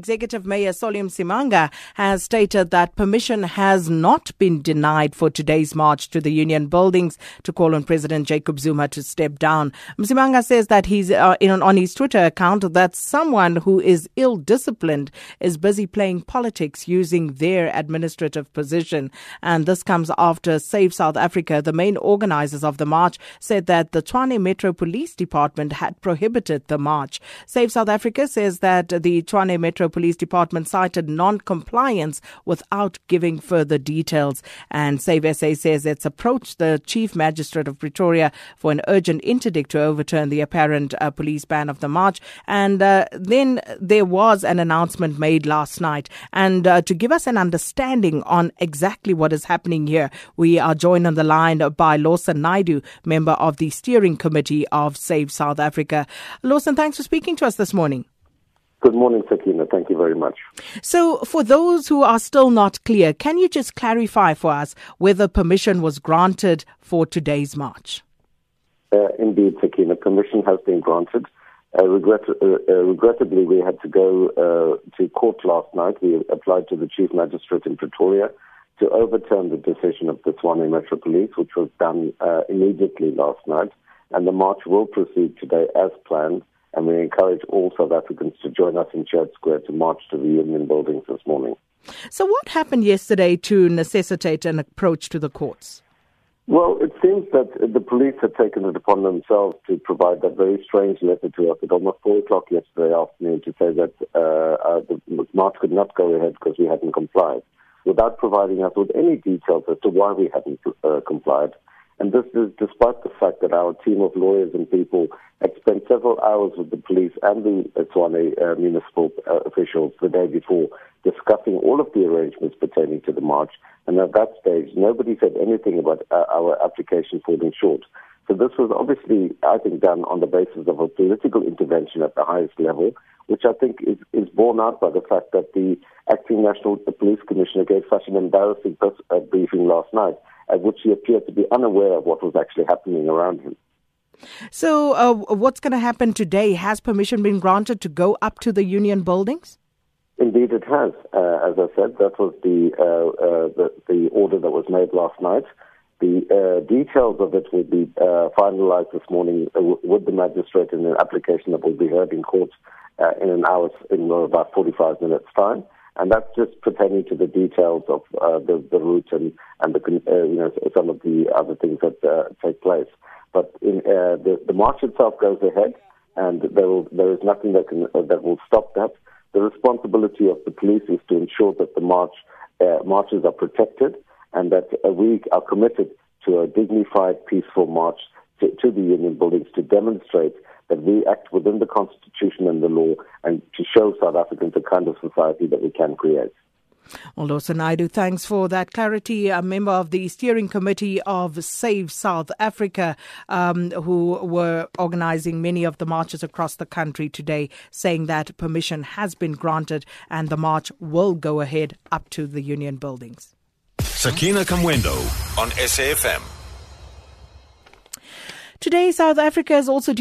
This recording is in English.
Executive Mayor Solly Msimanga has stated that permission has not been denied for today's march to the union buildings to call on President Jacob Zuma to step down. Msimanga says that he's uh, in, on his Twitter account that someone who is ill disciplined is busy playing politics using their administrative position. And this comes after Save South Africa, the main organizers of the march, said that the Tshwane Metro Police Department had prohibited the march. Save South Africa says that the Tshwane Metro Police Department cited non-compliance without giving further details. And Save SA says it's approached the Chief Magistrate of Pretoria for an urgent interdict to overturn the apparent uh, police ban of the march. And uh, then there was an announcement made last night. And uh, to give us an understanding on exactly what is happening here, we are joined on the line by Lawson Naidoo, member of the steering committee of Save South Africa. Lawson, thanks for speaking to us this morning. Good morning, Sakina. Thank you very much. So, for those who are still not clear, can you just clarify for us whether permission was granted for today's march? Uh, indeed, Sakina, permission has been granted. Uh, regret, uh, uh regrettably, we had to go uh, to court last night. We applied to the Chief Magistrate in Pretoria to overturn the decision of the Tshwane Metro Police, which was done uh, immediately last night. And the march will proceed today as planned and we encourage all South Africans to join us in Church Square to march to the Union buildings this morning. So, what happened yesterday to necessitate an approach to the courts? Well, it seems that the police had taken it upon themselves to provide that very strange letter to us at almost 4 o'clock yesterday afternoon to say that uh, uh, the march could not go ahead because we hadn't complied, without providing us with any details as to why we hadn't uh, complied. And this is despite the fact that our team of lawyers and people had spent several hours with the police and the Tshwane uh, municipal uh, officials the day before discussing all of the arrangements pertaining to the march. And at that stage, nobody said anything about uh, our application falling short. So this was obviously, I think, done on the basis of a political intervention at the highest level, which I think is, is borne out by the fact that the acting National Police Commissioner gave such an embarrassing press, uh, briefing last night at which he appeared to be unaware of what was actually happening around him. So, uh, what's going to happen today? Has permission been granted to go up to the union buildings? Indeed, it has. Uh, as I said, that was the, uh, uh the, the order that was made last night. The uh, details of it will be uh, finalized this morning with the magistrate in an application that will be heard in court in an hour, in about 45 minutes' time and that's just pertaining to the details of uh, the, the route and, and the, uh, you know, some of the other things that uh, take place. But in, uh, the, the march itself goes ahead, and there, will, there is nothing that, can, uh, that will stop that. The responsibility of the police is to ensure that the march uh, marches are protected and that we are committed to a dignified, peaceful march to, to the union buildings to demonstrate that we act within the Constitution and the law and to show South Africans kind of society that we can create. Well, Lawson Naidoo, thanks for that clarity. A member of the steering committee of Save South Africa, um, who were organizing many of the marches across the country today, saying that permission has been granted and the march will go ahead up to the union buildings. Sakina Kamwendo on SAFM. Today, South Africa is also